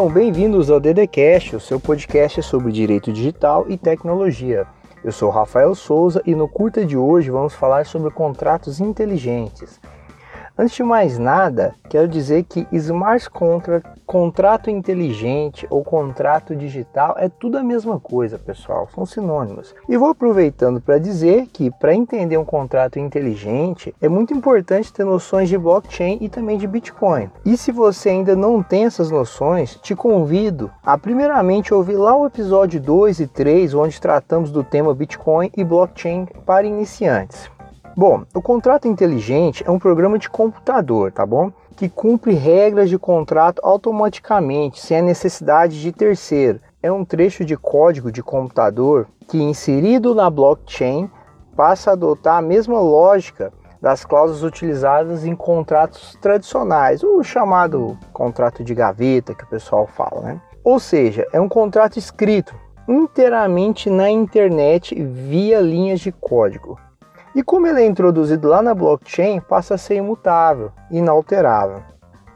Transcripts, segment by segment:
Sejam bem-vindos ao DDCast, o seu podcast sobre direito digital e tecnologia. Eu sou Rafael Souza e no curta de hoje vamos falar sobre contratos inteligentes. Antes de mais nada, quero dizer que smart contract, contrato inteligente ou contrato digital é tudo a mesma coisa, pessoal, são sinônimos. E vou aproveitando para dizer que para entender um contrato inteligente é muito importante ter noções de blockchain e também de Bitcoin. E se você ainda não tem essas noções, te convido a primeiramente ouvir lá o episódio 2 e 3, onde tratamos do tema Bitcoin e blockchain para iniciantes. Bom, o contrato inteligente é um programa de computador, tá bom? Que cumpre regras de contrato automaticamente, sem a necessidade de terceiro. É um trecho de código de computador que, inserido na blockchain, passa a adotar a mesma lógica das cláusulas utilizadas em contratos tradicionais, o chamado contrato de gaveta que o pessoal fala, né? Ou seja, é um contrato escrito inteiramente na internet via linhas de código. E como ele é introduzido lá na blockchain, passa a ser imutável, inalterável.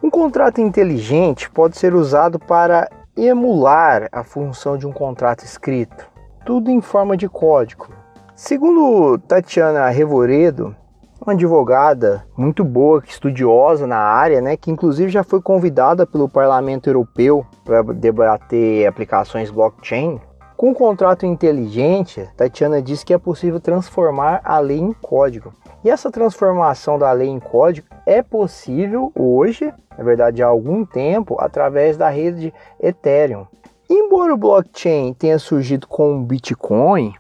Um contrato inteligente pode ser usado para emular a função de um contrato escrito, tudo em forma de código. Segundo Tatiana Revoredo, uma advogada muito boa, estudiosa na área, né, que inclusive já foi convidada pelo Parlamento Europeu para debater aplicações blockchain, com o contrato inteligente, Tatiana diz que é possível transformar a lei em código. E essa transformação da lei em código é possível hoje, na verdade há algum tempo, através da rede Ethereum. Embora o blockchain tenha surgido com o Bitcoin,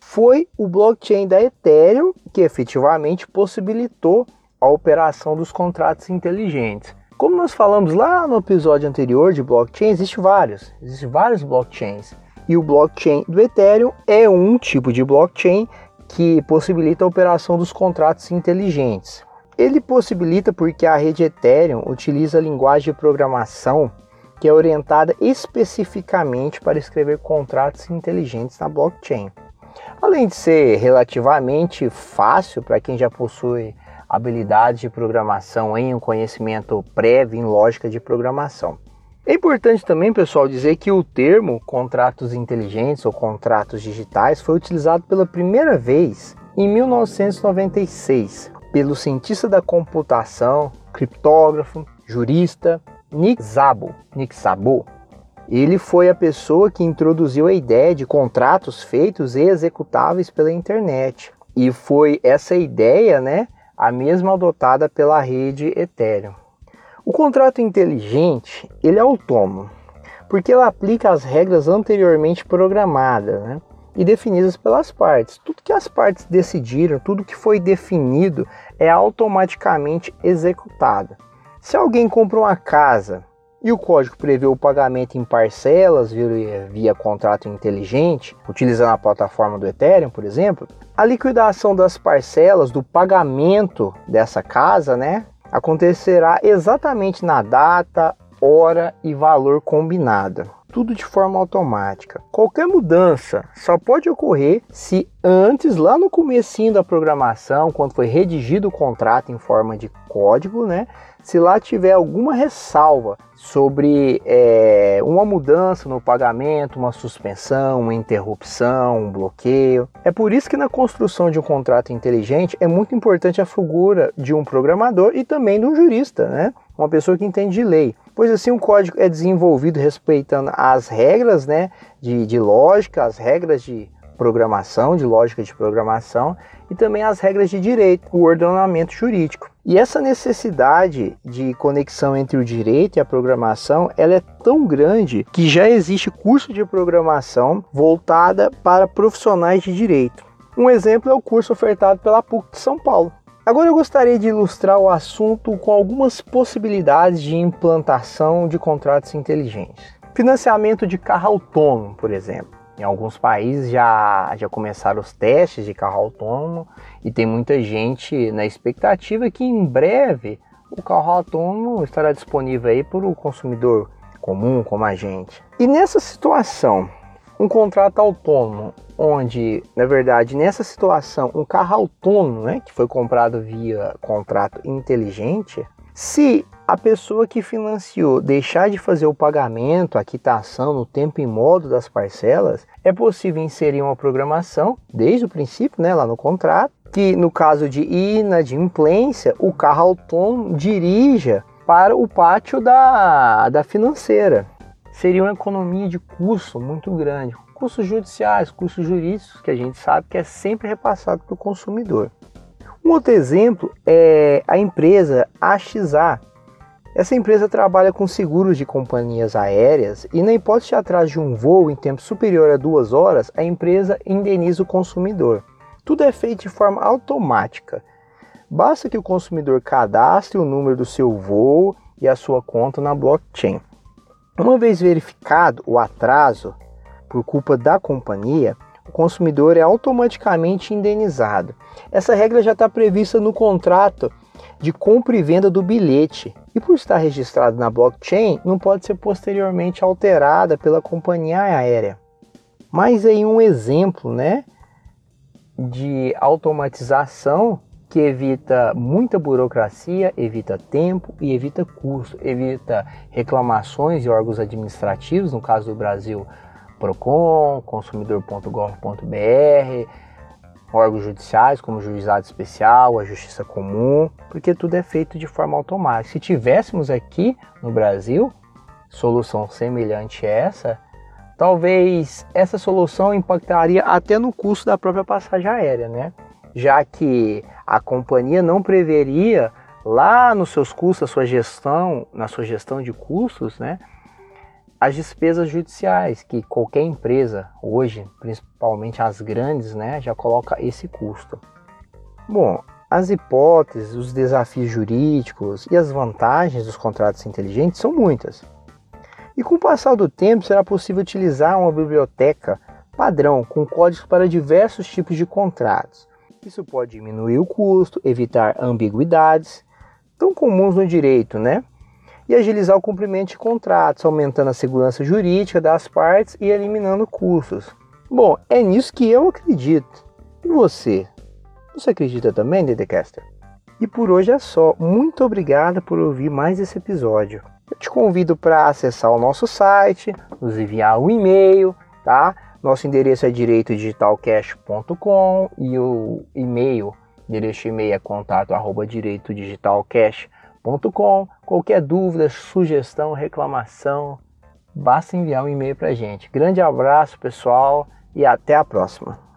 foi o blockchain da Ethereum que efetivamente possibilitou a operação dos contratos inteligentes. Como nós falamos lá no episódio anterior de blockchain, existem vários, existem vários blockchains. E o blockchain do Ethereum é um tipo de blockchain que possibilita a operação dos contratos inteligentes. Ele possibilita porque a rede Ethereum utiliza a linguagem de programação que é orientada especificamente para escrever contratos inteligentes na blockchain. Além de ser relativamente fácil para quem já possui habilidades de programação em um conhecimento prévio em lógica de programação. É importante também, pessoal, dizer que o termo contratos inteligentes ou contratos digitais foi utilizado pela primeira vez em 1996 pelo cientista da computação, criptógrafo, jurista Nick Szabo. Nick Szabo. Ele foi a pessoa que introduziu a ideia de contratos feitos e executáveis pela internet. E foi essa ideia, né, a mesma adotada pela rede Ethereum. O contrato inteligente ele é autônomo, porque ele aplica as regras anteriormente programadas né, e definidas pelas partes. Tudo que as partes decidiram, tudo que foi definido é automaticamente executado. Se alguém compra uma casa e o código prevê o pagamento em parcelas via, via, contrato inteligente, utilizando a plataforma do Ethereum, por exemplo, a liquidação das parcelas do pagamento dessa casa, né, acontecerá exatamente na data, hora e valor combinado. Tudo de forma automática. Qualquer mudança só pode ocorrer se antes, lá no comecinho da programação, quando foi redigido o contrato em forma de código, né, se lá tiver alguma ressalva sobre é, uma mudança no pagamento, uma suspensão, uma interrupção, um bloqueio. É por isso que na construção de um contrato inteligente é muito importante a figura de um programador e também de um jurista, né? uma pessoa que entende de lei. Pois assim, o código é desenvolvido respeitando as regras né, de, de lógica, as regras de programação, de lógica de programação e também as regras de direito, o ordenamento jurídico. E essa necessidade de conexão entre o direito e a programação, ela é tão grande que já existe curso de programação voltada para profissionais de direito. Um exemplo é o curso ofertado pela PUC de São Paulo. Agora eu gostaria de ilustrar o assunto com algumas possibilidades de implantação de contratos inteligentes. Financiamento de carro autônomo, por exemplo. Em alguns países já, já começaram os testes de carro autônomo e tem muita gente na expectativa que em breve o carro autônomo estará disponível aí para o consumidor comum como a gente. E nessa situação, um contrato autônomo, onde, na verdade, nessa situação, um carro autônomo, né, que foi comprado via contrato inteligente, se a pessoa que financiou deixar de fazer o pagamento, a quitação no tempo e modo das parcelas, é possível inserir uma programação desde o princípio, né, lá no contrato, que no caso de inadimplência, o carro autônomo dirija para o pátio da, da financeira. Seria uma economia de custo muito grande. Custos judiciais, custos jurídicos, que a gente sabe que é sempre repassado para o consumidor. Um outro exemplo é a empresa AXA. Essa empresa trabalha com seguros de companhias aéreas e, na hipótese de atraso de um voo em tempo superior a duas horas, a empresa indeniza o consumidor. Tudo é feito de forma automática. Basta que o consumidor cadastre o número do seu voo e a sua conta na blockchain. Uma vez verificado o atraso por culpa da companhia, o consumidor é automaticamente indenizado. Essa regra já está prevista no contrato de compra e venda do bilhete e, por estar registrado na blockchain, não pode ser posteriormente alterada pela companhia aérea. Mas aí um exemplo, né, de automatização que evita muita burocracia, evita tempo e evita custo, evita reclamações de órgãos administrativos, no caso do Brasil, Procon, consumidor.gov.br, órgãos judiciais como o juizado especial, a justiça comum, porque tudo é feito de forma automática. Se tivéssemos aqui no Brasil solução semelhante a essa, talvez essa solução impactaria até no custo da própria passagem aérea, né? Já que a companhia não preveria lá nos seus custos, a sua gestão, na sua gestão de custos, né? As despesas judiciais, que qualquer empresa hoje, principalmente as grandes, né, já coloca esse custo. Bom, as hipóteses, os desafios jurídicos e as vantagens dos contratos inteligentes são muitas. E com o passar do tempo será possível utilizar uma biblioteca padrão com códigos para diversos tipos de contratos. Isso pode diminuir o custo, evitar ambiguidades tão comuns no direito, né? E agilizar o cumprimento de contratos, aumentando a segurança jurídica das partes e eliminando custos. Bom, é nisso que eu acredito. E você? Você acredita também, Dedecaster? E por hoje é só. Muito obrigado por ouvir mais esse episódio. Eu te convido para acessar o nosso site, nos enviar um e-mail, tá? Nosso endereço é direitodigitalcash.com e o e-mail, endereço e-mail é contato arroba direitodigitalcash.com com Qualquer dúvida, sugestão, reclamação, basta enviar um e-mail para a gente. Grande abraço, pessoal, e até a próxima.